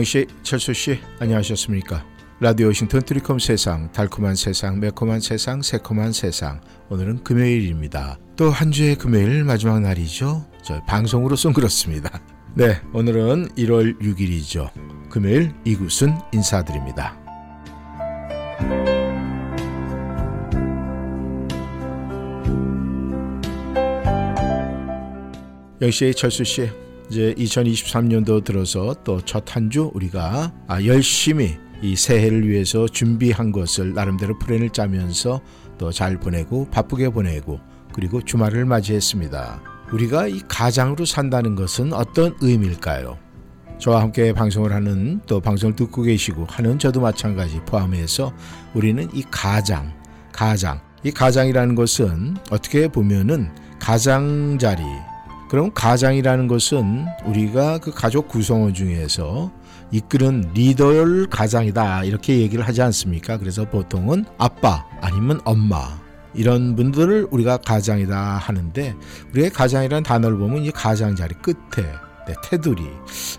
영씨, 철수 씨, 안녕하셨습니까? 라디오 워싱턴 트리콤 세상, 달콤한 세상, 매콤한 세상, 새콤한 세상. 오늘은 금요일입니다. 또 한 주의 금요일 마지막 날이죠. 저 방송으로선 그렇습니다. 네, 오늘은 1월 6일이죠. 금요일 이구순 인사드립니다. 역시 철수 씨, 이제 2023년도 들어서 또 첫 한 주 우리가 아, 열심히 이 새해를 위해서 준비한 것을 나름대로 플랜을 짜면서 또 잘 보내고 바쁘게 보내고 그리고 주말을 맞이했습니다. 우리가 이 가장으로 산다는 것은 어떤 의미일까요? 저와 함께 방송을 하는 또 방송을 듣고 계시고 하는 저도 마찬가지 포함해서 우리는 이 가장, 가장, 이 가장이라는 것은 어떻게 보면은 가장자리, 그럼 가장이라는 것은 우리가 그 가족 구성원 중에서 이끄는 리더를 가장이다 이렇게 얘기를 하지 않습니까? 그래서 보통은 아빠 아니면 엄마 이런 분들을 우리가 가장이다 하는데 우리의 가장이라는 단어를 보면 이 가장 자리 끝에 네, 테두리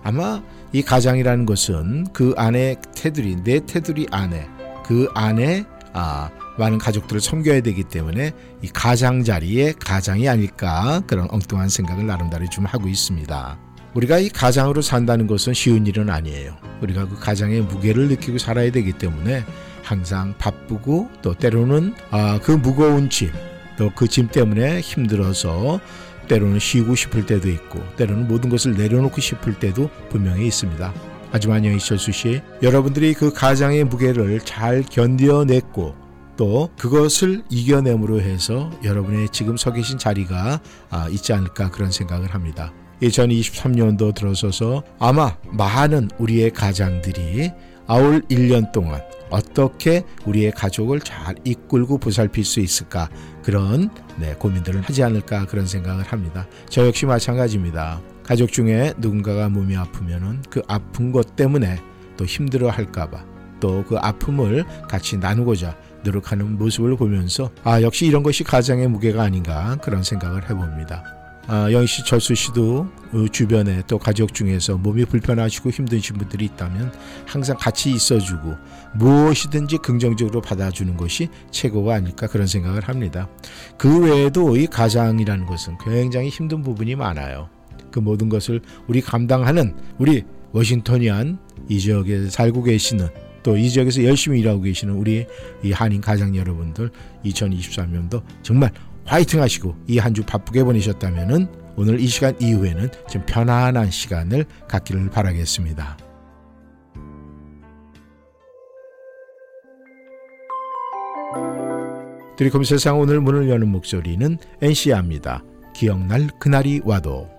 아마 이 가장이라는 것은 그 안에 테두리 내 테두리 안에 그 안에 아 많은 가족들을 섬겨야 되기 때문에 이 가장 자리에 가장이 아닐까 그런 엉뚱한 생각을 나름대로 좀 하고 있습니다. 우리가 이 가장으로 산다는 것은 쉬운 일은 아니에요. 우리가 그 가장의 무게를 느끼고 살아야 되기 때문에 항상 바쁘고 또 때로는 아, 그 무거운 짐, 또 그 짐 때문에 힘들어서 때로는 쉬고 싶을 때도 있고 때로는 모든 것을 내려놓고 싶을 때도 분명히 있습니다. 하지만 영희철수 씨, 여러분들이 그 가장의 무게를 잘 견뎌냈고 또 그것을 이겨냄으로 해서 여러분의 지금 서 계신 자리가 아, 있지 않을까 그런 생각을 합니다. 2023년도 들어서서 아마 많은 우리의 가장들이 아울 1년 동안 어떻게 우리의 가족을 잘 이끌고 보살필 수 있을까 그런 네, 고민들을 하지 않을까 그런 생각을 합니다. 저 역시 마찬가지입니다. 가족 중에 누군가가 몸이 아프면은 그 아픈 것 때문에 또 힘들어 할까봐 또 그 아픔을 같이 나누고자 노력하는 모습을 보면서 아 역시 이런 것이 가장의 무게가 아닌가 그런 생각을 해봅니다. 아, 영희 씨, 철수 씨도 주변에 또 가족 중에서 몸이 불편하시고 힘드신 분들이 있다면 항상 같이 있어주고 무엇이든지 긍정적으로 받아주는 것이 최고가 아닐까 그런 생각을 합니다. 그 외에도 이 가장이라는 것은 굉장히 힘든 부분이 많아요. 그 모든 것을 우리 감당하는 우리 워싱턴이안 이 지역에 살고 계시는 또 이 지역에서 열심히 일하고 계시는 우리 이 한인 가장 여러분들 2023년도 정말 화이팅 하시고 이 한 주 바쁘게 보내셨다면은 오늘 이 시간 이후에는 좀 편안한 시간을 갖기를 바라겠습니다. 드리콤 세상 오늘 문을 여는 목소리는 NC야입니다. 기억날 그날이 와도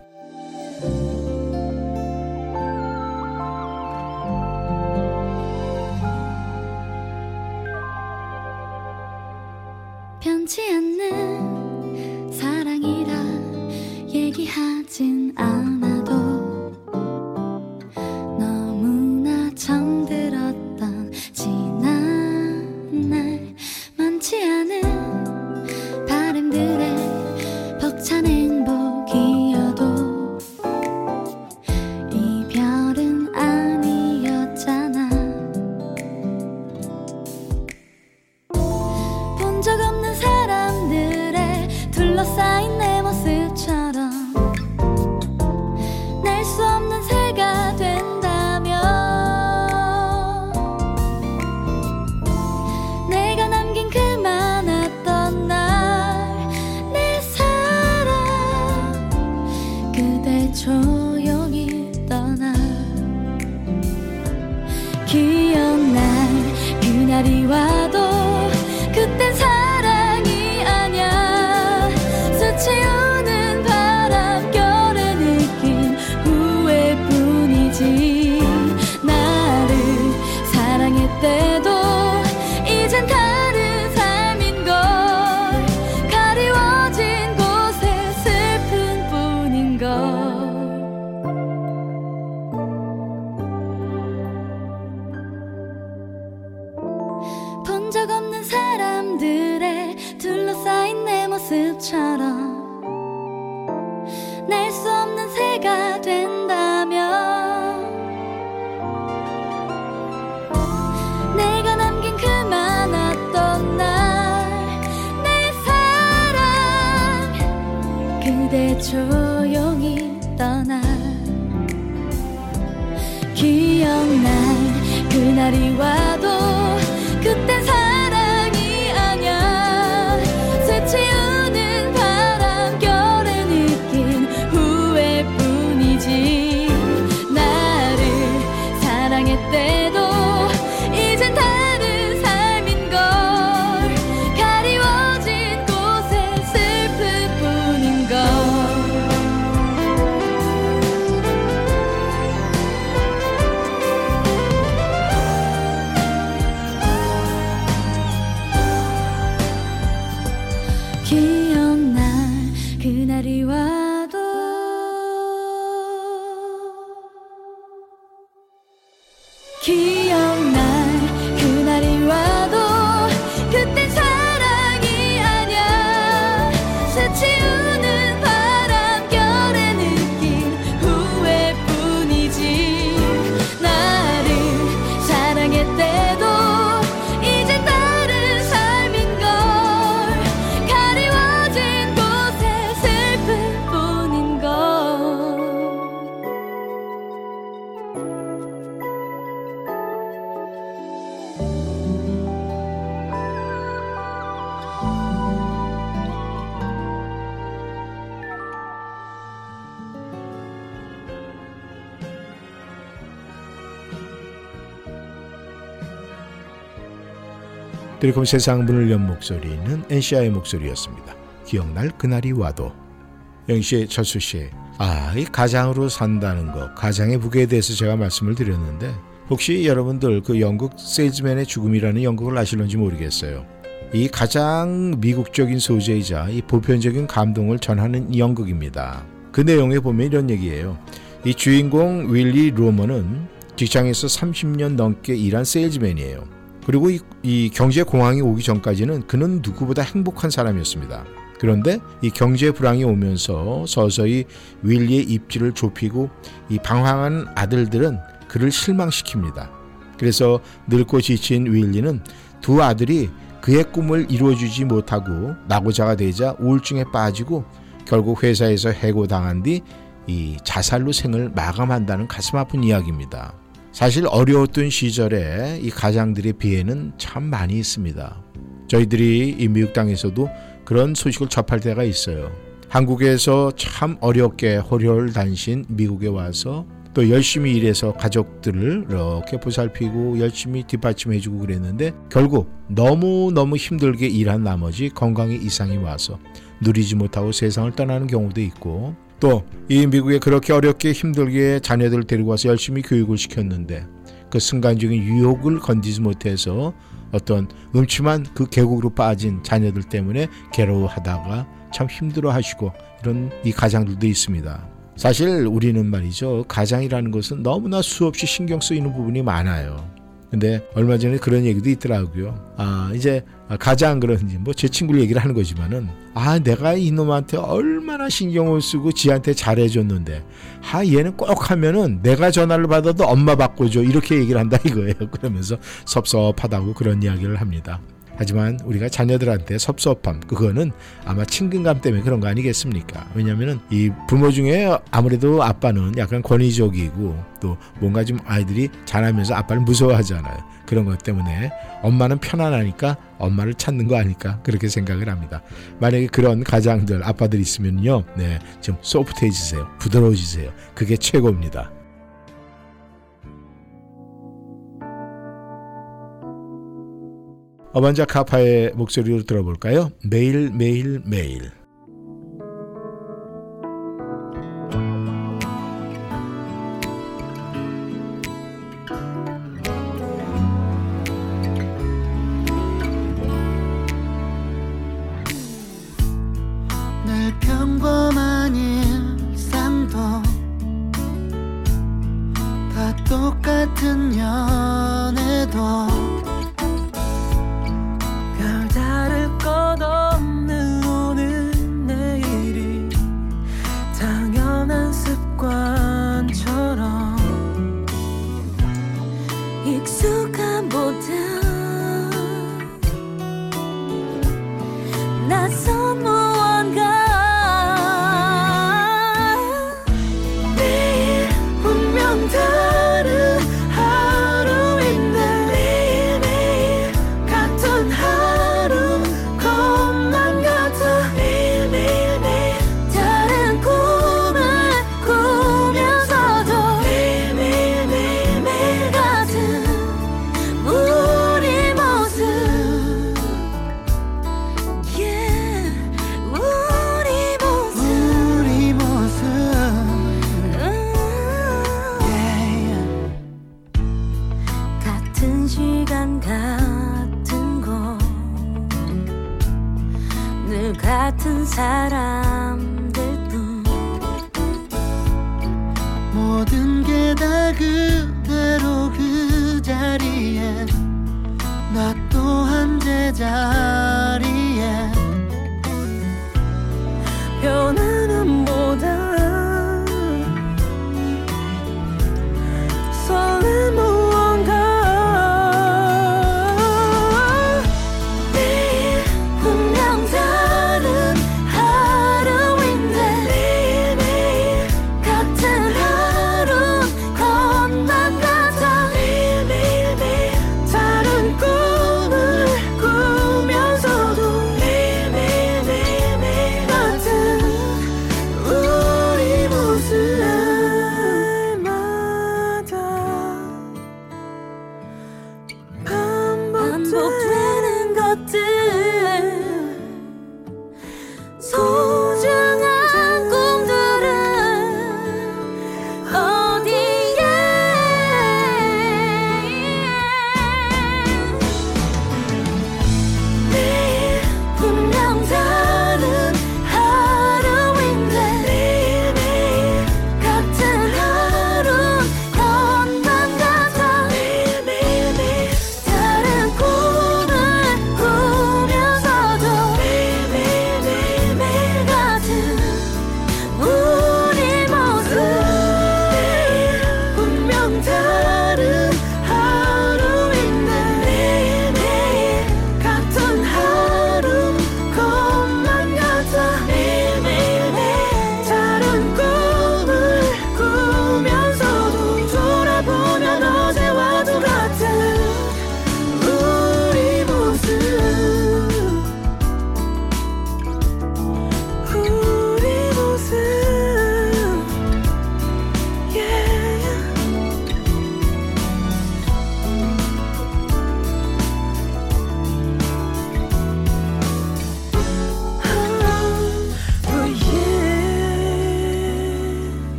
조용히 떠나. 기억날 그날이 와 드리콤 세상 문을 연 목소리는 NCI의 목소리였습니다. 기억날 그날이 와도 영씨, 철수 씨, 아, 이 가장으로 산다는 것, 가장의 무게에 대해서 제가 말씀을 드렸는데 혹시 여러분들 그 영국 세일즈맨의 죽음이라는 연극을 아실런지 모르겠어요. 이 가장 미국적인 소재이자 이 보편적인 감동을 전하는 연극입니다. 그 내용에 보면 이런 얘기예요. 이 주인공 윌리 로머는 직장에서 30년 넘게 일한 세일즈맨이에요. 그리고 이, 이 경제 공황이 오기 전까지는 그는 누구보다 행복한 사람이었습니다. 그런데 이 경제 불황이 오면서 서서히 윌리의 입지를 좁히고 이 방황한 아들들은 그를 실망시킵니다. 그래서 늙고 지친 윌리는 두 아들이 그의 꿈을 이루어주지 못하고 낙오자가 되자 우울증에 빠지고 결국 회사에서 해고당한 뒤 이 자살로 생을 마감한다는 가슴 아픈 이야기입니다. 사실 어려웠던 시절에 이 가장들의 비애는 참 많이 있습니다. 저희들이 이 미국 땅에서도 그런 소식을 접할 때가 있어요. 한국에서 참 어렵게 호혈단신 미국에 와서 또 열심히 일해서 가족들을 이렇게 보살피고 열심히 뒷받침해주고 그랬는데 결국 너무너무 힘들게 일한 나머지 건강에 이상이 와서 누리지 못하고 세상을 떠나는 경우도 있고 또 이 미국에 그렇게 어렵게 힘들게 자녀들을 데리고 와서 열심히 교육을 시켰는데 그 순간적인 유혹을 건디지 못해서 어떤 음침한 그 계곡으로 빠진 자녀들 때문에 괴로워하다가 참 힘들어하시고 이런 이 가장들도 있습니다. 사실 우리는 말이죠 가장이라는 것은 너무나 수없이 신경 쓰이는 부분이 많아요. 근데 얼마 전에 그런 얘기도 있더라고요. 아 이제 가장 그런지 뭐 제 친구를 얘기를 하는 거지만은 아 내가 이놈한테 얼마나 신경을 쓰고 지한테 잘해 줬는데 아 얘는 꼭 하면은 내가 전화를 받아도 엄마 바꿔 줘 이렇게 얘기를 한다 이거예요. 그러면서 섭섭하다고 그런 이야기를 합니다. 하지만 우리가 자녀들한테 섭섭함 그거는 아마 친근감 때문에 그런 거 아니겠습니까? 왜냐하면 이 부모 중에 아무래도 아빠는 약간 권위적이고 또 뭔가 좀 아이들이 자라면서 아빠를 무서워하잖아요. 그런 것 때문에 엄마는 편안하니까 엄마를 찾는 거 아닐까 그렇게 생각을 합니다. 만약에 그런 가장들 아빠들 있으면요, 네, 좀 소프트해지세요, 부드러워지세요. 그게 최고입니다. 어반자 카파의 목소리로 들어볼까요? 매일 매일 매일.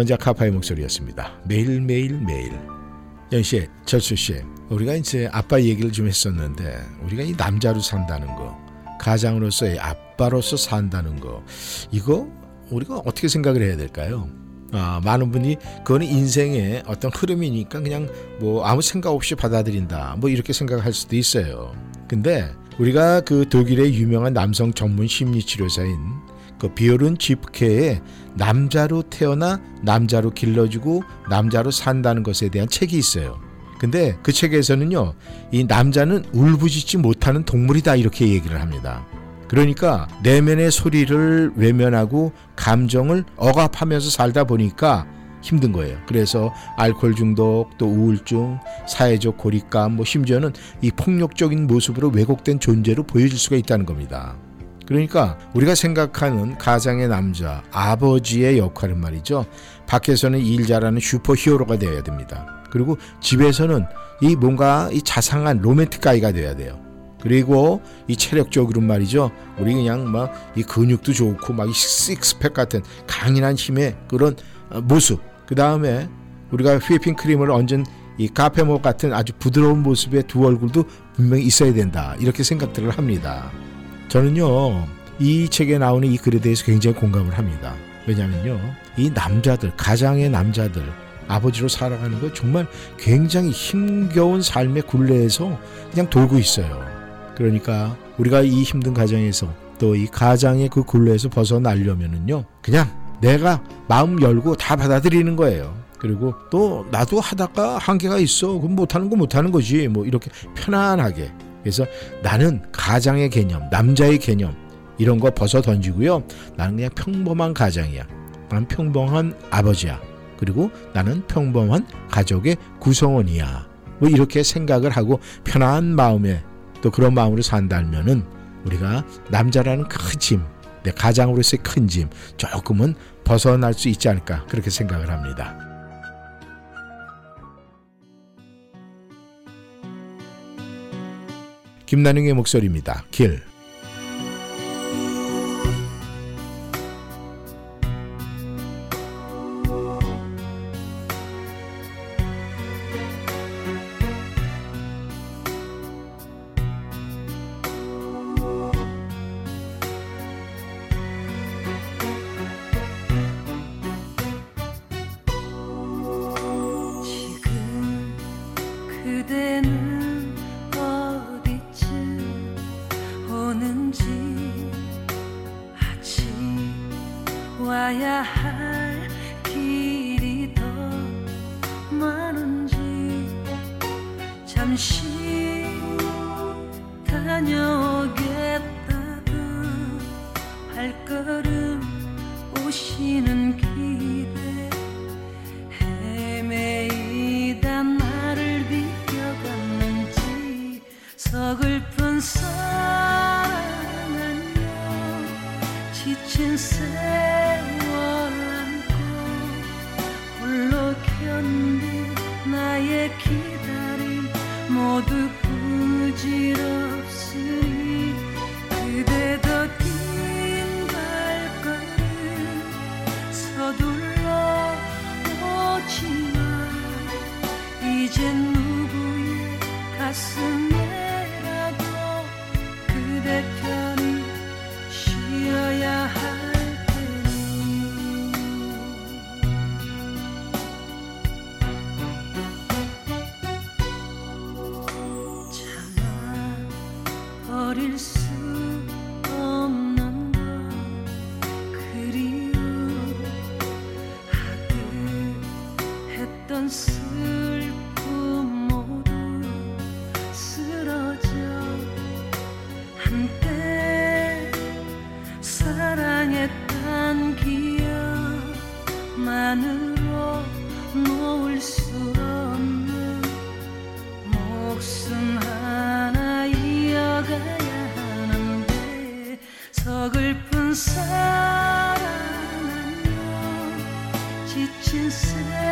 어반자 카파의 목소리였습니다. 매일 매일 매일. 영씨, 철수 씨, 우리가 이제 아빠 얘기를 좀 했었는데 우리가 이 남자로 산다는 거, 가장으로서의 아빠로서 산다는 거, 이거 우리가 어떻게 생각을 해야 될까요? 아, 많은 분이 그거는 인생의 어떤 흐름이니까 그냥 뭐 아무 생각 없이 받아들인다. 뭐 이렇게 생각할 수도 있어요. 근데 우리가 그 독일의 유명한 남성 전문 심리 치료사인 그 비오른 지프케의 남자로 태어나 남자로 길러지고 남자로 산다는 것에 대한 책이 있어요. 근데 그 책에서는요, 이 남자는 울부짖지 못하는 동물이다 이렇게 얘기를 합니다. 그러니까 내면의 소리를 외면하고 감정을 억압하면서 살다 보니까 힘든 거예요. 그래서 알코올 중독, 또 우울증, 사회적 고립감, 뭐 심지어는 이 폭력적인 모습으로 왜곡된 존재로 보여질 수가 있다는 겁니다. 그러니까 우리가 생각하는 가장의 남자, 아버지의 역할은 말이죠. 밖에서는 일 잘하는 슈퍼 히어로가 되어야 됩니다. 그리고 집에서는 이 뭔가 이 자상한 로맨틱 가이가 돼야 돼요. 그리고 이 체력적으로 말이죠. 우리 그냥 막 이 근육도 좋고 막 이 식스팩 같은 강인한 힘의 그런 어, 모습. 그 다음에 우리가 휘핑 크림을 얹은 이 카페모 같은 아주 부드러운 모습의 두 얼굴도 분명히 있어야 된다. 이렇게 생각들을 합니다. 저는요, 이 책에 나오는 이 글에 대해서 굉장히 공감을 합니다. 왜냐면요, 이 남자들, 가장의 남자들, 아버지로 살아가는 거 정말 굉장히 힘겨운 삶의 굴레에서 그냥 돌고 있어요. 그러니까 우리가 이 힘든 가정에서 또 이 가장의 그 굴레에서 벗어나려면은요, 그냥 내가 마음 열고 다 받아들이는 거예요. 그리고 또 나도 하다가 한계가 있어. 그럼 못하는 거 못하는 거지. 뭐 이렇게 편안하게. 그래서 나는 가장의 개념, 남자의 개념 이런 거 벗어 던지고요. 나는 그냥 평범한 가장이야. 난 평범한 아버지야. 그리고 나는 평범한 가족의 구성원이야. 뭐 이렇게 생각을 하고 편안한 마음에 또 그런 마음으로 산다면은 우리가 남자라는 큰 짐, 내 가장으로서의 큰 짐 조금은 벗어날 수 있지 않을까 그렇게 생각을 합니다. 김나영의 목소리입니다. 길. 그대는 오는지 아침 와야 할 길이 더 많은지 잠시 다녀오겠다고 발걸음 오시는 지친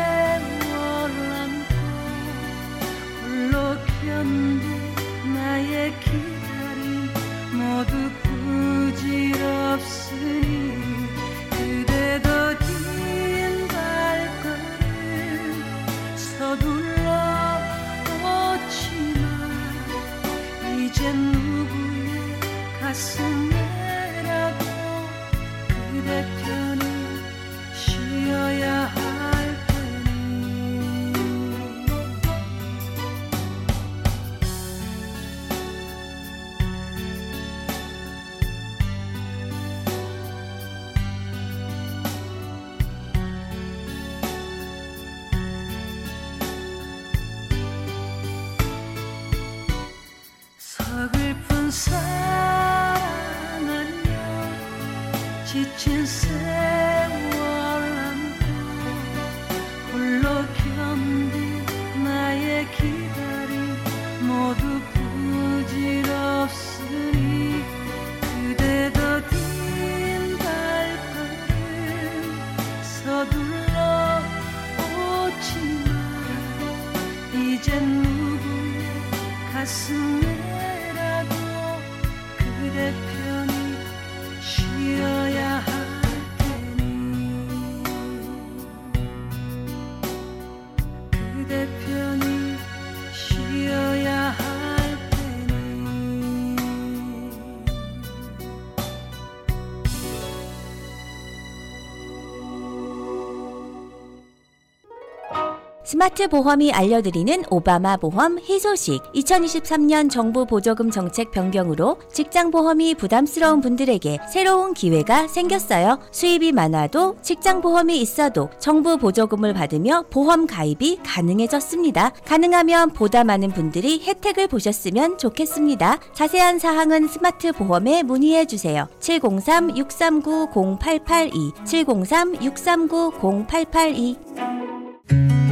스마트 보험이 알려드리는 오바마 보험 희소식 2023년 정부 보조금 정책 변경으로 직장 보험이 부담스러운 분들에게 새로운 기회가 생겼어요. 수입이 많아도 직장 보험이 있어도 정부 보조금을 받으며 보험 가입이 가능해졌습니다. 가능하면 보다 많은 분들이 혜택을 보셨으면 좋겠습니다. 자세한 사항은 스마트 보험에 문의해 주세요. 703-639-0882 703-639-0882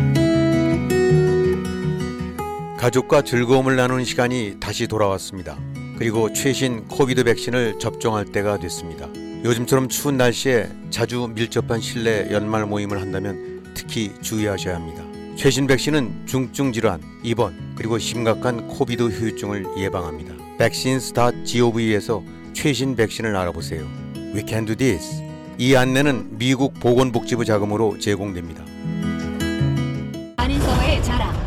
가족과 즐거움을 나누는 시간이 다시 돌아왔습니다. 그리고 최신 COVID 백신을 접종할 때가 됐습니다. 요즘처럼 추운 날씨에 자주 밀접한 실내 연말 모임을 한다면 특히 주의하셔야 합니다. 최신 백신은 중증 질환, 입원, 그리고 심각한 COVID 후유증을 예방합니다. vaccines.gov에서 최신 백신을 알아보세요. We can do this. 이 안내는 미국 보건복지부 자금으로 제공됩니다. 한인사회의 자랑,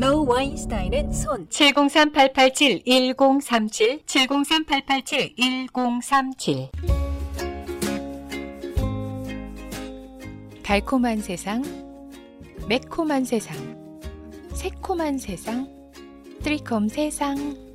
로우 와인스타인 and 손 703-887-1037 703-887-1037 달콤한 세상, 매콤한 세상, 새콤한 세상, 트리콤 세상.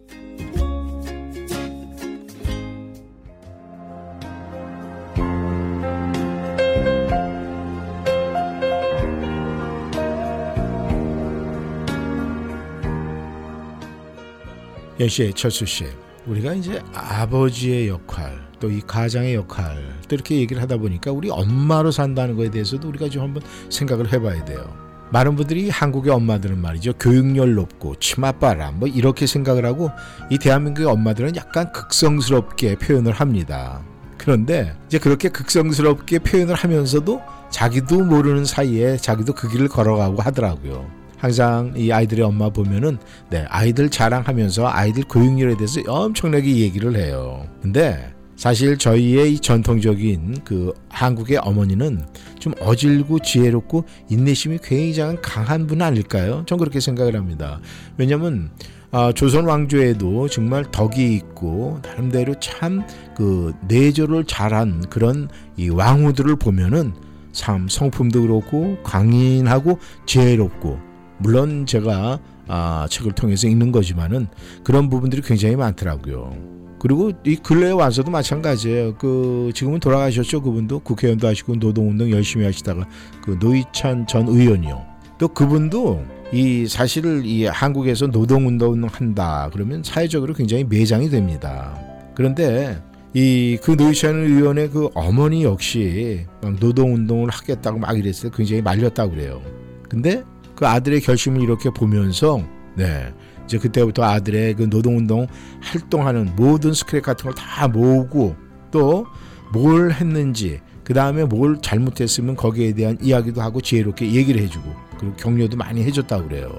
연씨, 철수 씨, 우리가 이제 아버지의 역할, 또 이 가장의 역할, 또 이렇게 얘기를 하다 보니까 우리 엄마로 산다는 거에 대해서도 우리가 좀 한번 생각을 해봐야 돼요. 많은 분들이 한국의 엄마들은 말이죠. 교육열 높고 치맛바람 뭐 이렇게 생각을 하고 이 대한민국의 엄마들은 약간 극성스럽게 표현을 합니다. 그런데 이제 그렇게 극성스럽게 표현을 하면서도 자기도 모르는 사이에 자기도 그 길을 걸어가고 하더라고요. 항상 이 아이들의 엄마 보면은 네, 아이들 자랑하면서 아이들 교육열에 대해서 엄청나게 얘기를 해요. 근데 사실 저희의 이 전통적인 그 한국의 어머니는 좀 어질고 지혜롭고 인내심이 굉장히 강한 분 아닐까요? 전 그렇게 생각을 합니다. 왜냐면 아, 조선 왕조에도 정말 덕이 있고 나름대로 참 그 내조를 잘한 그런 이 왕후들을 보면은 참 성품도 그렇고 강인하고 지혜롭고 물론 제가 아, 책을 통해서 읽는 거지만은 그런 부분들이 굉장히 많더라고요. 그리고 이 근래에 와서도 마찬가지예요. 그 지금은 돌아가셨죠. 그분도 국회의원도 하시고 노동운동 열심히 하시다가 그 노희찬 전 의원이요. 또 그분도 이 사실 이 한국에서 노동운동 한다 그러면 사회적으로 굉장히 매장이 됩니다. 그런데 이 그 노희찬 의원의 그 어머니 역시 막 노동운동을 하겠다고 막 이랬을 때 굉장히 말렸다고 그래요. 근데 그 아들의 결심을 이렇게 보면서 네 이제 그때부터 아들의 그 노동운동 활동하는 모든 스크랩 같은 걸 다 모으고 또 뭘 했는지 그 다음에 뭘 잘못했으면 거기에 대한 이야기도 하고 지혜롭게 얘기를 해주고 그리고 격려도 많이 해줬다고 그래요.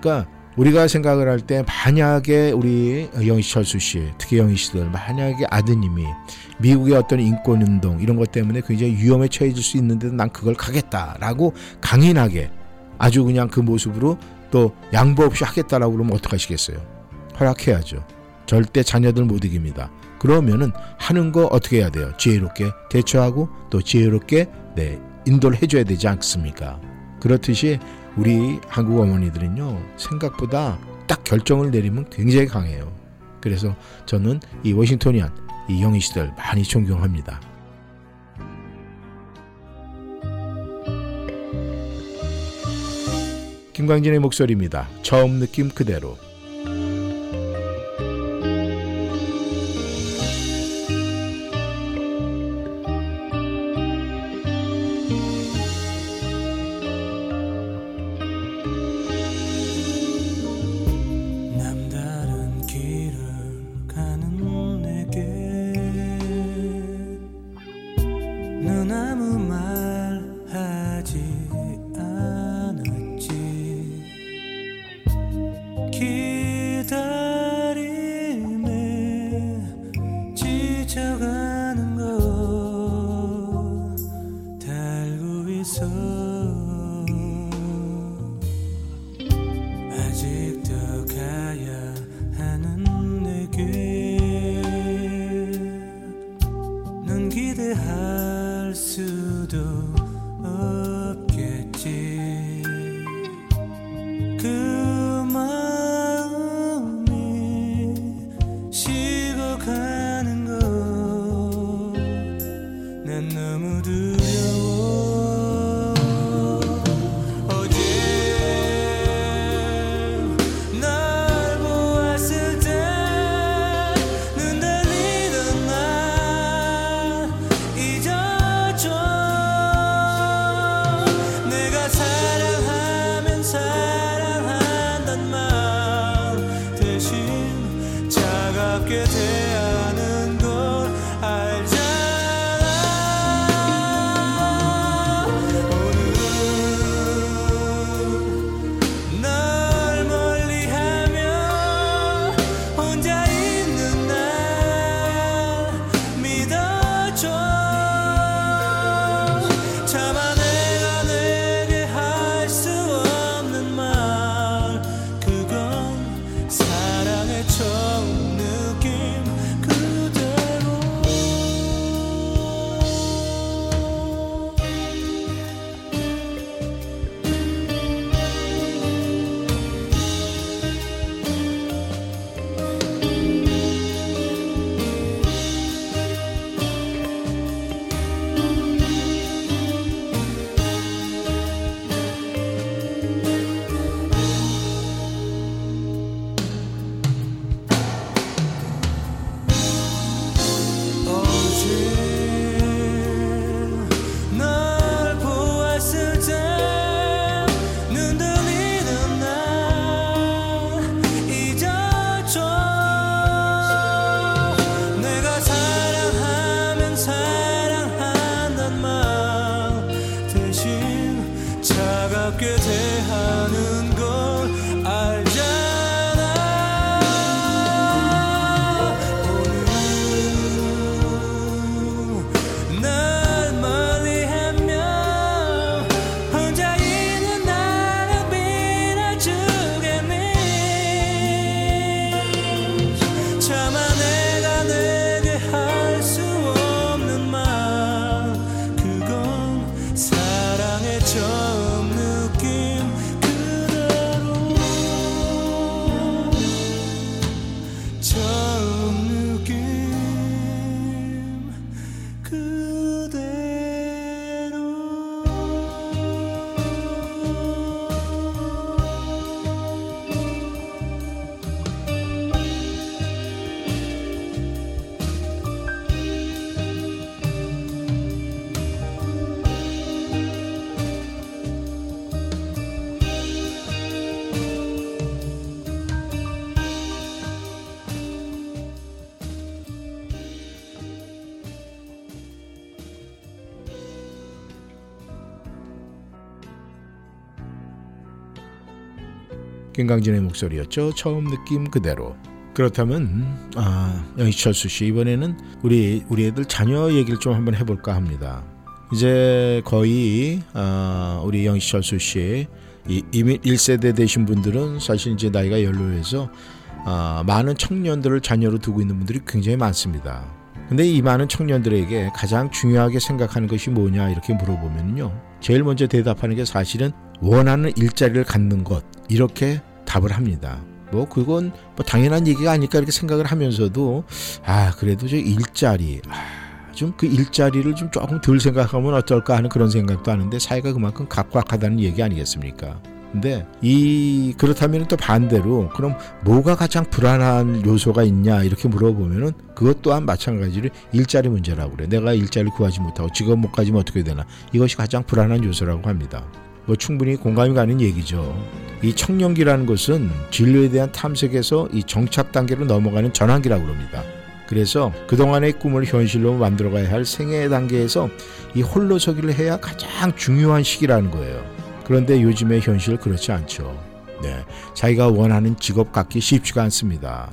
그러니까 우리가 생각을 할 때 만약에 우리 영희철수 씨, 특히 영희 씨들 만약에 아드님이 미국의 어떤 인권 운동 이런 것 때문에 굉장히 위험에 처해질 수 있는데도 난 그걸 가겠다라고 강인하게 아주 그냥 그 모습으로 또 양보 없이 하겠다라고 그러면 어떡하시겠어요? 허락해야죠. 절대 자녀들 못 이깁니다. 그러면은 하는 거 어떻게 해야 돼요? 지혜롭게 대처하고 또 지혜롭게 네, 인도를 해줘야 되지 않습니까? 그렇듯이 우리 한국 어머니들은요 생각보다 딱 결정을 내리면 굉장히 강해요. 그래서 저는 이 워싱토니안 이 영희 씨들 많이 존경합니다. 김광진의 목소리입니다. 처음 느낌 그대로. 김강진의 목소리였죠. 처음 느낌 그대로. 그렇다면 아, 영희철수 씨 이번에는 우리 우리 애들 자녀 얘기를 좀 한번 해볼까 합니다. 이제 거의 아, 우리 영희철수 씨 이, 이미 1세대 되신 분들은 사실 이제 나이가 연로해서 아, 많은 청년들을 자녀로 두고 있는 분들이 굉장히 많습니다. 근데 이 많은 청년들에게 가장 중요하게 생각하는 것이 뭐냐 이렇게 물어보면요. 제일 먼저 대답하는 게 사실은 원하는 일자리를 갖는 것 이렇게 답을 합니다. 뭐 그건 뭐 당연한 얘기가 아닐까 이렇게 생각을 하면서도 아 그래도 저 일자리 아, 좀 그 일자리를 좀 조금 덜 생각하면 어떨까 하는 그런 생각도 하는데 사회가 그만큼 각박하다는 얘기 아니겠습니까? 근데 이 그렇다면 또 반대로 그럼 뭐가 가장 불안한 요소가 있냐 이렇게 물어보면은 그것 또한 마찬가지로 일자리 문제라고 그래. 내가 일자리를 구하지 못하고 직업 못 가지면 어떻게 되나 이것이 가장 불안한 요소라고 합니다. 뭐 충분히 공감이 가는 얘기죠. 이 청년기라는 것은 진로에 대한 탐색에서 이 정착 단계로 넘어가는 전환기라고 합니다. 그래서 그동안의 꿈을 현실로 만들어가야 할 생애 단계에서 이 홀로 서기를 해야 가장 중요한 시기라는 거예요. 그런데 요즘의 현실 그렇지 않죠. 네. 자기가 원하는 직업 갖기 쉽지가 않습니다.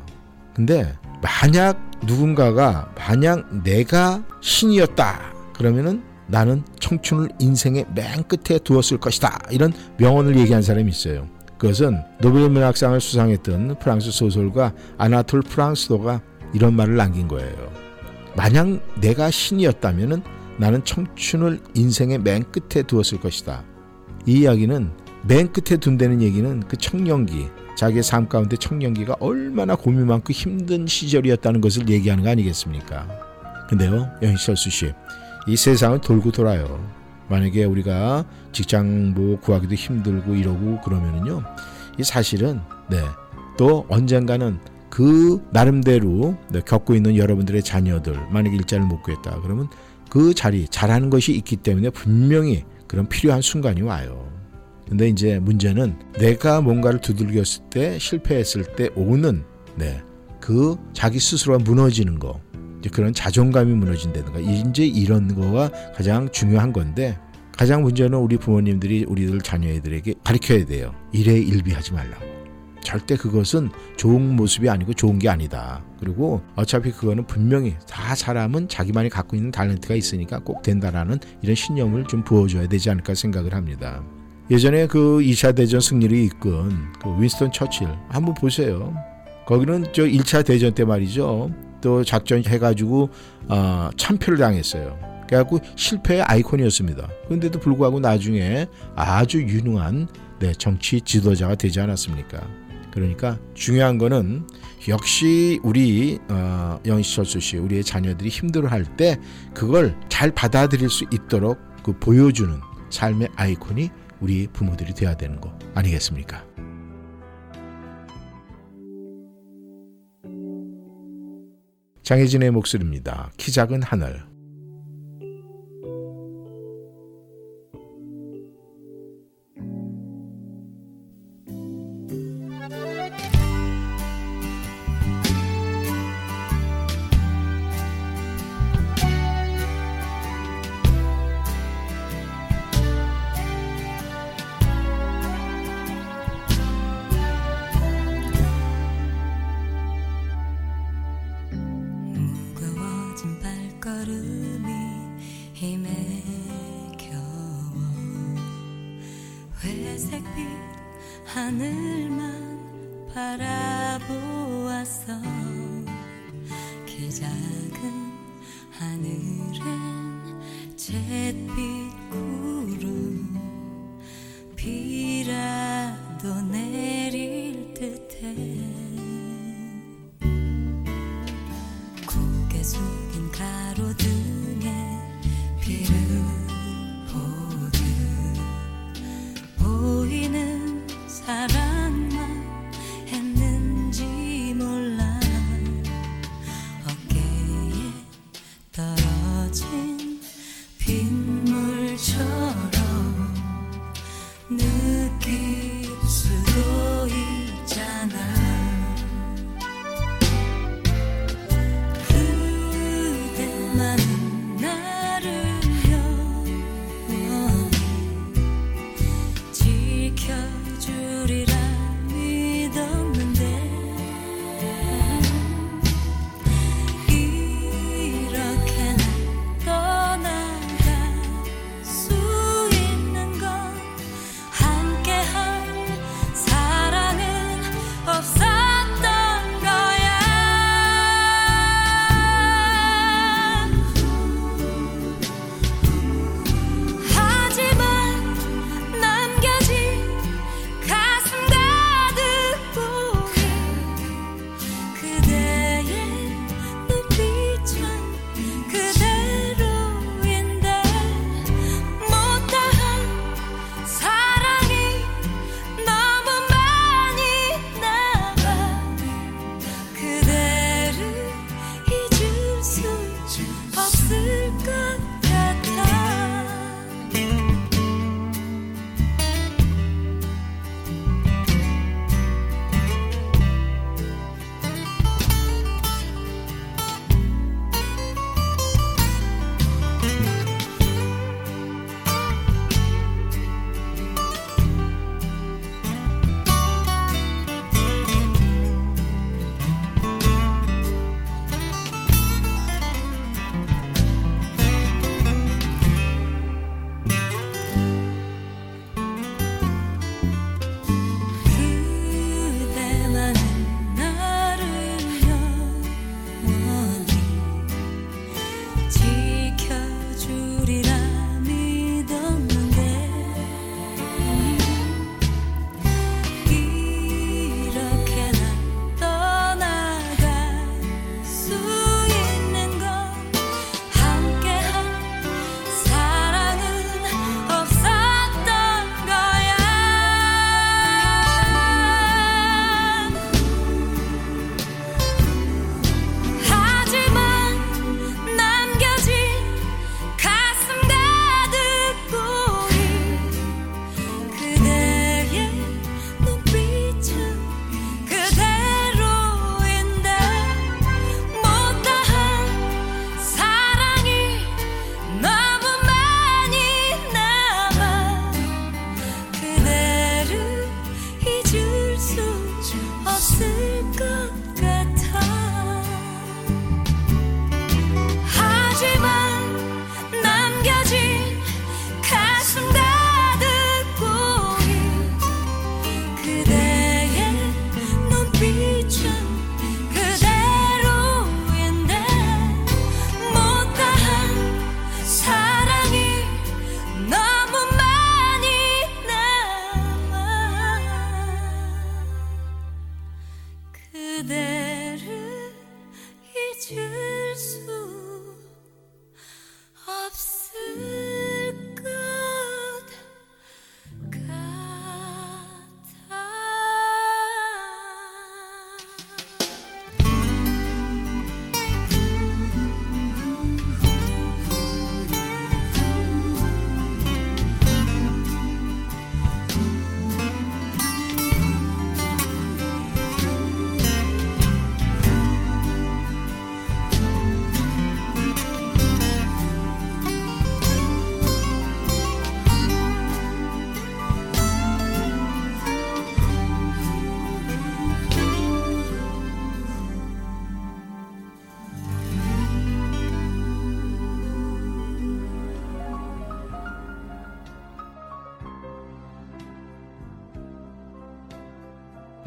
근데 만약 누군가가 만약 내가 신이었다 그러면은 나는 청춘을 인생의 맨 끝에 두었을 것이다 이런 명언을 얘기한 사람이 있어요. 그것은 노벨 문학상을 수상했던 프랑스 소설가 아나톨 프랑스도가 이런 말을 남긴 거예요. 만약 내가 신이었다면은 나는 청춘을 인생의 맨 끝에 두었을 것이다. 이 이야기는 맨 끝에 둔다는 얘기는 그 청년기, 자기의 삶 가운데 청년기가 얼마나 고민 많고 힘든 시절이었다는 것을 얘기하는 거 아니겠습니까? 근데요, 영희철수 씨, 이 세상은 돌고 돌아요. 만약에 우리가 직장 뭐 구하기도 힘들고 이러고 그러면은요, 이 사실은 네, 또 언젠가는 그 나름대로 네, 겪고 있는 여러분들의 자녀들 만약에 일자리를 못 구했다 그러면 그 자리 잘하는 것이 있기 때문에 분명히 그런 필요한 순간이 와요. 근데 이제 문제는 내가 뭔가를 두들겼을 때 실패했을 때 오는 네, 그 자기 스스로가 무너지는 거 그런 자존감이 무너진다든가 이제 이런 거가 가장 중요한 건데 가장 문제는 우리 부모님들이 우리들 자녀들에게 가르쳐야 돼요. 일에 일비하지 말라고. 절대 그것은 좋은 모습이 아니고 좋은 게 아니다. 그리고 어차피 그거는 분명히 다 사람은 자기만이 갖고 있는 탤런트가 있으니까 꼭 된다라는 이런 신념을 좀 부어줘야 되지 않을까 생각을 합니다. 예전에 그 2차 대전 승리를 이끈 그 윈스턴 처칠 한번 보세요. 거기는 저 1차 대전 때 말이죠. 또 작전 해가지고 어, 참패를 당했어요. 그래갖고 실패의 아이콘이었습니다. 그런데도 불구하고 나중에 아주 유능한 네, 정치 지도자가 되지 않았습니까? 그러니까 중요한 거는 역시 우리 어, 영희철수 씨, 우리의 자녀들이 힘들어할 때 그걸 잘 받아들일 수 있도록 그 보여주는 삶의 아이콘이 우리 부모들이 돼야 되는 거 아니겠습니까? 장혜진의 목소리입니다. 키 작은 하늘. 보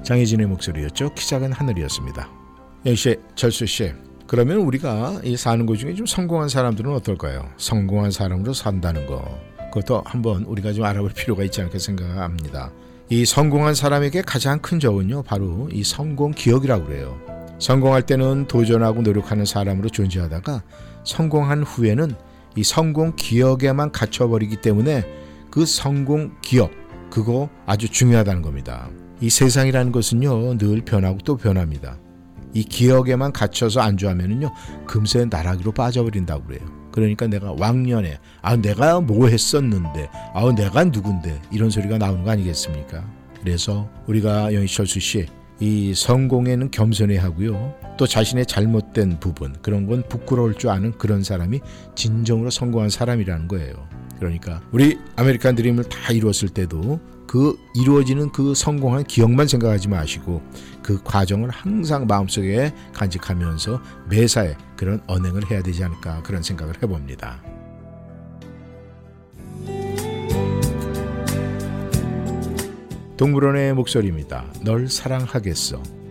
장혜진의 목소리였죠. 키 작은 하늘이었습니다. 영씨, 철수 씨. 그러면 우리가 이 사는 것 중에 좀 성공한 사람들은 어떨까요? 성공한 사람으로 산다는 거. 그것도 한번 우리가 좀 알아볼 필요가 있지 않을까 생각합니다. 이 성공한 사람에게 가장 큰 적은요, 바로 이 성공 기억이라고 그래요. 성공할 때는 도전하고 노력하는 사람으로 존재하다가 성공한 후에는 이 성공 기억에만 갇혀버리기 때문에 그 성공 기억, 그거 아주 중요하다는 겁니다. 이 세상이라는 것은요, 늘 변하고 또 변합니다. 이 기억에만 갇혀서 안주하면은요, 금세 나락으로 빠져버린다고 그래요. 그러니까 내가 왕년에, 아, 내가 뭐 했었는데, 아, 내가 누군데, 이런 소리가 나오는 거 아니겠습니까? 그래서 우리가 영희철수 씨, 이 성공에는 겸손해야 하고요. 또 자신의 잘못된 부분, 그런 건 부끄러울 줄 아는 그런 사람이 진정으로 성공한 사람이라는 거예요. 그러니까 우리 아메리칸 드림을 다 이루었을 때도 그 이루어지는 그 성공한 기억만 생각하지 마시고 그 과정을 항상 마음속에 간직하면서 매사에 그런 언행을 해야 되지 않을까 그런 생각을 해봅니다. 동물원의 목소리입니다. 널 사랑하겠어.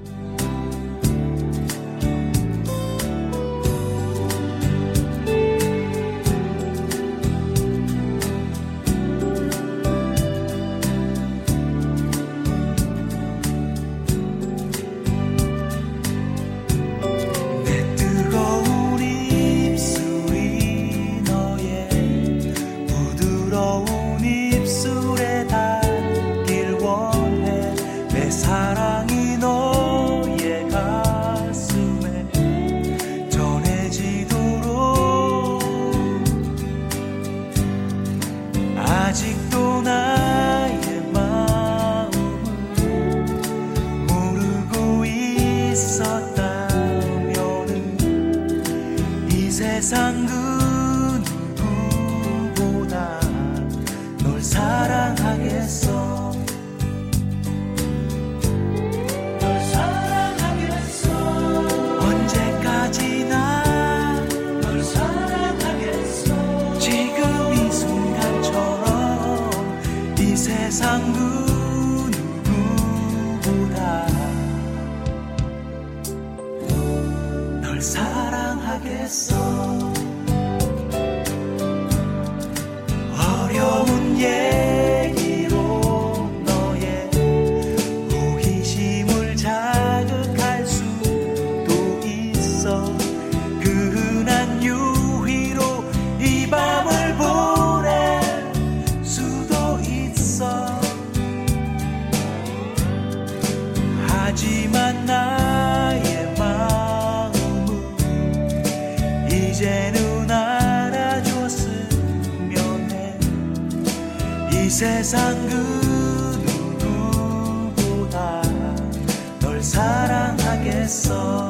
하지만 나의 마음은 이제는 알아줬으면 해. 이 세상 그 누구보다 널 사랑하겠어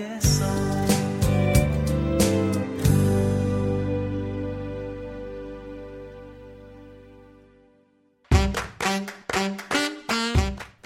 guess.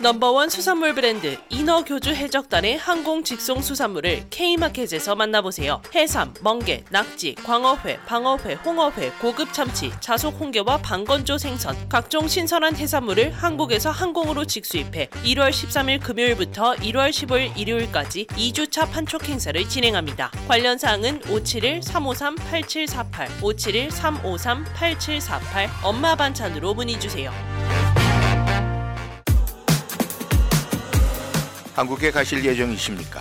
넘버원 수산물 브랜드 인어교주 해적단의 항공 직송 수산물을 K마켓에서 만나보세요. 해삼, 멍게, 낙지, 광어회, 방어회, 홍어회, 고급 참치, 자속 홍게와 방건조 생선, 각종 신선한 해산물을 한국에서 항공으로 직수입해 1월 13일 금요일부터 1월 15일 일요일까지 2주차 판촉 행사를 진행합니다. 관련 사항은 571-353-8748, 571-353-8748 엄마 반찬으로 문의 주세요. 한국에 가실 예정이십니까?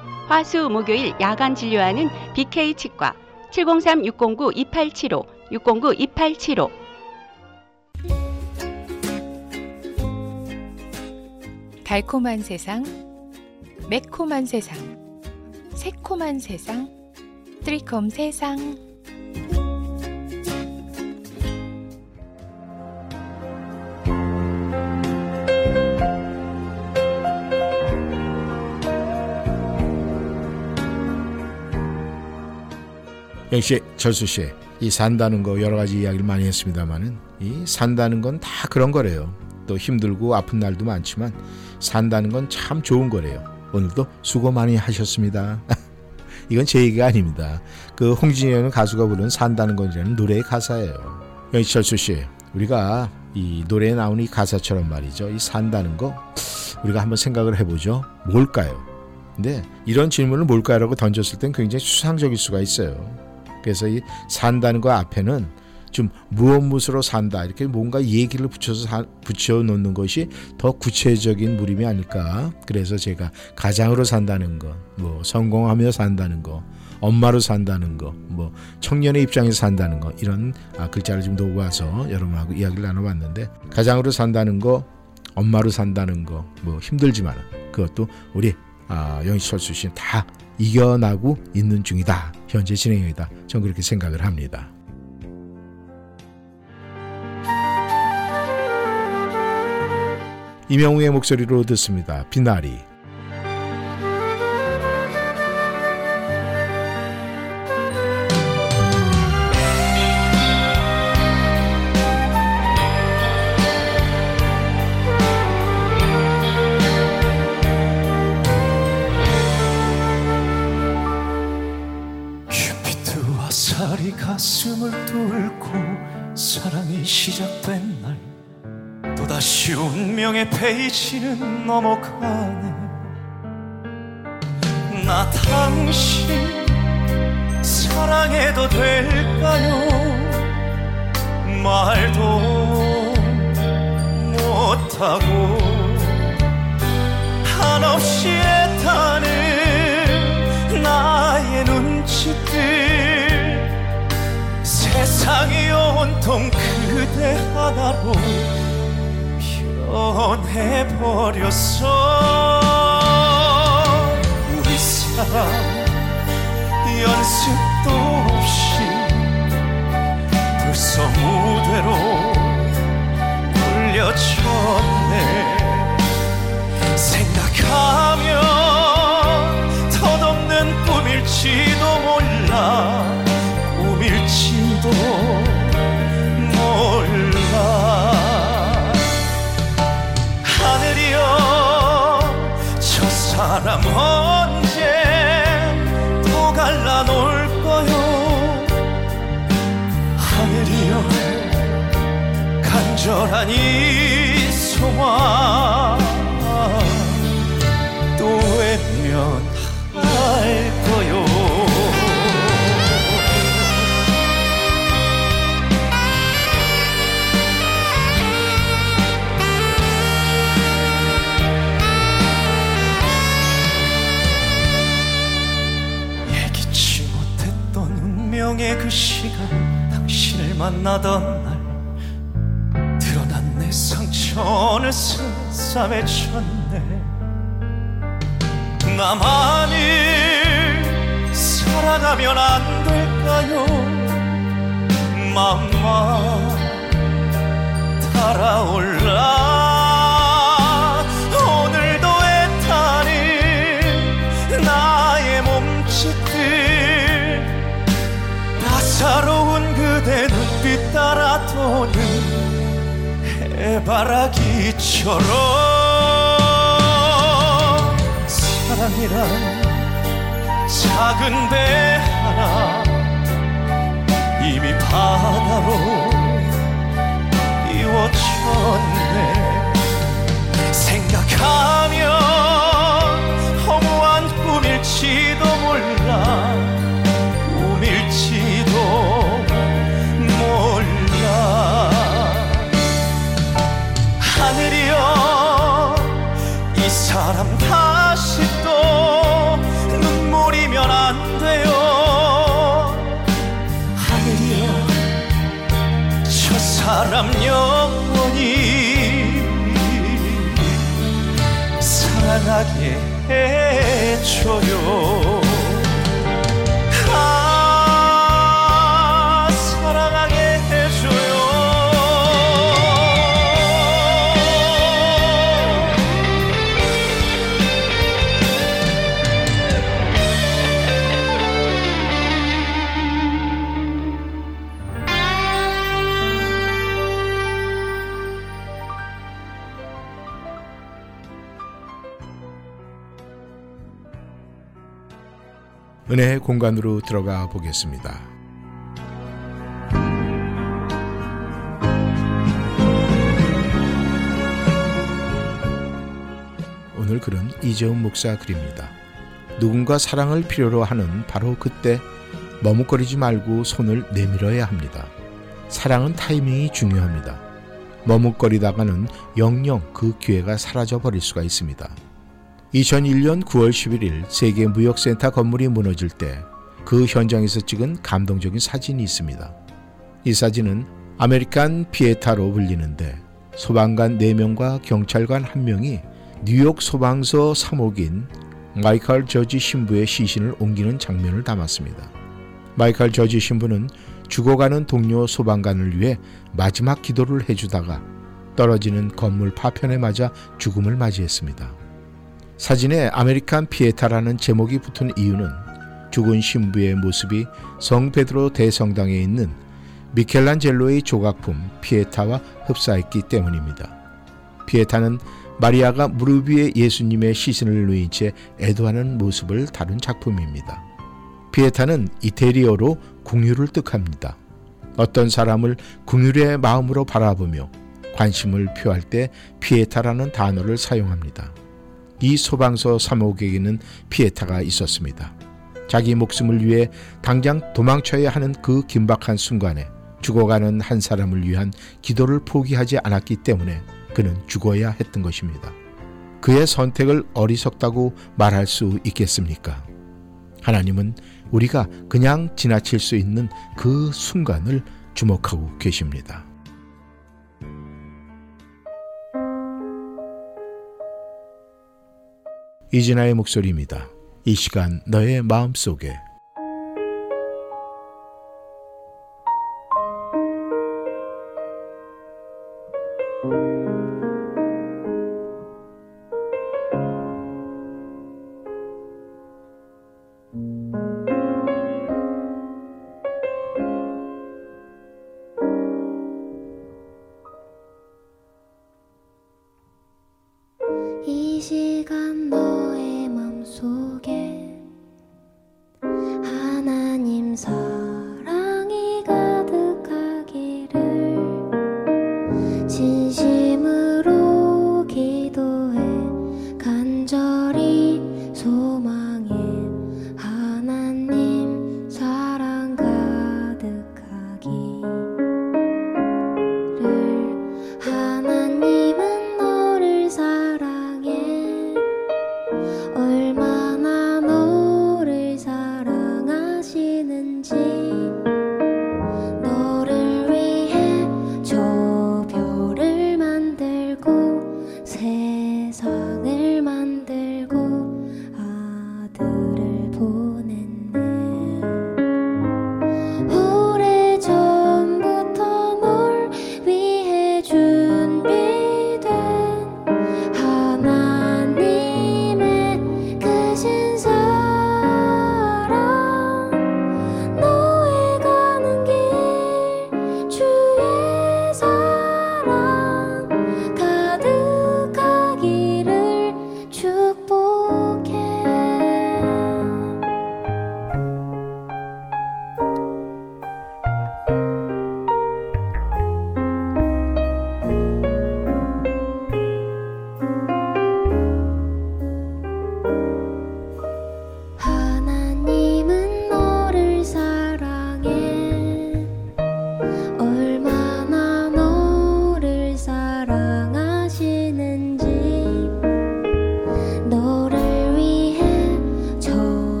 화수 목요일 야간 진료하는 BK 치과. 703-609-2875, 609-2875. 달콤한 세상, 매콤한 세상, 새콤한 세상, 트리콤 세상. 역시 철수 씨, 이 산다는 거 여러 가지 이야기를 많이 했습니다만은 이 산다는 건 다 그런 거래요. 또 힘들고 아픈 날도 많지만 산다는 건 참 좋은 거래요. 오늘도 수고 많이 하셨습니다. 이건 제 얘기가 아닙니다. 그 홍진영 가수가 부른 산다는 건이라는 노래의 가사예요. 영희철수 씨, 우리가 이 노래에 나오는 이 가사처럼 말이죠. 이 산다는 거 우리가 한번 생각을 해보죠. 뭘까요? 근데 이런 질문을 뭘까요라고 던졌을 땐 굉장히 추상적일 수가 있어요. 그래서 이 산다는 거 앞에는 좀 무엇 무엇으로 산다 이렇게 뭔가 얘기를 붙여서 사, 붙여 놓는 것이 더 구체적인 무림이 아닐까. 그래서 제가 가장으로 산다는 거, 뭐 성공하며 산다는 거, 엄마로 산다는 거, 뭐 청년의 입장에서 산다는 거 이런 아, 글자를 좀 놓아서 여러분하고 이야기를 나눠봤는데 가장으로 산다는 거, 엄마로 산다는 거, 뭐 힘들지만 그것도 우리 아, 영희철수 씨는 다 이겨나고 있는 중이다. 현재 진행형이다. 저는 그렇게 생각을 합니다. 이명우의 목소리로 듣습니다. 빛나리. 살이 가슴을 뚫고 사랑이 시작된 날 또다시 운명의 페이지는 넘어가네. 나 당신 사랑해도 될까요? 말도 못하고 한없이 애타는 세상이 온통 그대 하나로 변해버렸어. 우리 사랑 연습도 없이 벌써 무대로 올려쳤네. 생각하면 덧없는 꿈일지도 몰라 꿈일지도 몰라. 하늘이여 저 사람 언제 또 갈라놓을 거요? 하늘이여 간절한 이 소망 운명의 그 시간 당신을 만나던 날. 드러난 내 상처는 스삼에 쳤네. 나만이 사랑하면 안 될까요? 마음만 달아올라 해바라기처럼 사랑이란 작은 배 하나 이미 바다로 이워졌네. 생각하면 해줘요 은혜의 공간으로 들어가 보겠습니다. 오늘 글은 이재훈 목사 글입니다. 누군가 사랑을 필요로 하는 바로 그때 머뭇거리지 말고 손을 내밀어야 합니다. 사랑은 타이밍이 중요합니다. 머뭇거리다가는 영영 그 기회가 사라져 버릴 수가 있습니다. 2001년 9월 11일 세계 무역센터 건물이 무너질 때 그 현장에서 찍은 감동적인 사진이 있습니다. 이 사진은 American 피에타로 불리는데 소방관 4명과 경찰관 1명이 뉴욕 소방서 3호기인 마이클 저지 신부의 시신을 옮기는 장면을 담았습니다. 마이클 저지 신부는 죽어가는 동료 소방관을 위해 마지막 기도를 해주다가 떨어지는 건물 파편에 맞아 죽음을 맞이했습니다. 사진에 American 피에타라는 제목이 붙은 이유는 죽은 신부의 모습이 성 베드로 대성당에 있는 미켈란젤로의 조각품 피에타와 흡사했기 때문입니다. 피에타는 마리아가 무릎 위에 예수님의 시신을 누인 채 애도하는 모습을 다룬 작품입니다. 피에타는 이태리어로 긍휼을 뜻합니다. 어떤 사람을 궁유의 마음으로 바라보며 관심을 표할 때 피에타라는 단어를 사용합니다. 이 소방서 3호객에는 피에타가 있었습니다. 자기 목숨을 위해 당장 도망쳐야 하는 그 긴박한 순간에 죽어가는 한 사람을 위한 기도를 포기하지 않았기 때문에 그는 죽어야 했던 것입니다. 그의 선택을 어리석다고 말할 수 있겠습니까? 하나님은 우리가 그냥 지나칠 수 있는 그 순간을 주목하고 계십니다. 이진아의 목소리입니다. 이 시간 너의 마음 속에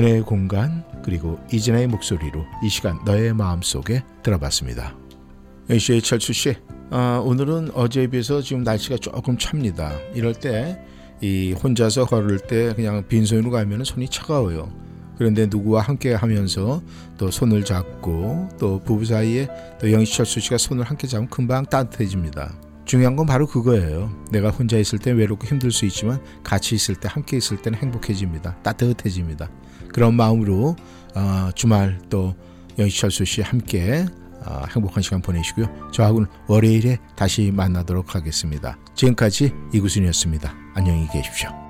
은혜의 공간 그리고 이진아의 목소리로 이 시간 너의 마음속에 들어봤습니다. 영시의 철수 씨, 아, 오늘은 어제에 비해서 지금 날씨가 조금 찹니다. 이럴 때 이 혼자서 걸을 때 그냥 빈손으로 가면 손이 차가워요. 그런데 누구와 함께 하면서 또 손을 잡고 또 부부 사이에 또 영시철수 씨가 손을 함께 잡으면 금방 따뜻해집니다. 중요한 건 바로 그거예요. 내가 혼자 있을 때 외롭고 힘들 수 있지만 같이 있을 때 함께 있을 때는 행복해집니다. 따뜻해집니다. 그런 마음으로 어, 주말 또 영시철수 씨 함께 어, 행복한 시간 보내시고요. 저하고는 월요일에 다시 만나도록 하겠습니다. 지금까지 이구순이었습니다. 안녕히 계십시오.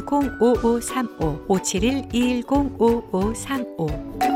210-5535 571-210-5535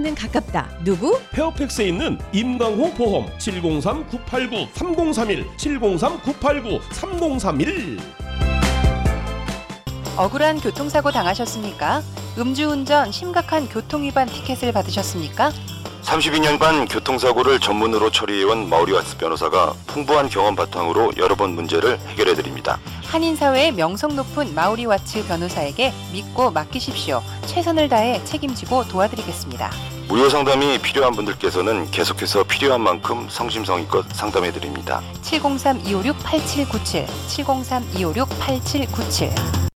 가깝다. 누구? 페어팩스에 있는 임강호 보험 703-989-3031 703-989-3031 억울한 교통사고 당하셨습니까? 음주운전 심각한 교통위반 티켓을 받으셨습니까? 32년간 교통사고를 전문으로 처리해온 마우리와츠 변호사가 풍부한 경험 바탕으로 여러 번 문제를 해결해 드립니다. 한인사회의 명성 높은 마우리 와츠 변호사에게 믿고 맡기십시오. 최선을 다해 책임지고 도와드리겠습니다. 무료 상담이 필요한 분들께서는 계속해서 필요한 만큼 성심성의껏 상담해 드립니다. 703-256-8797 703-256-8797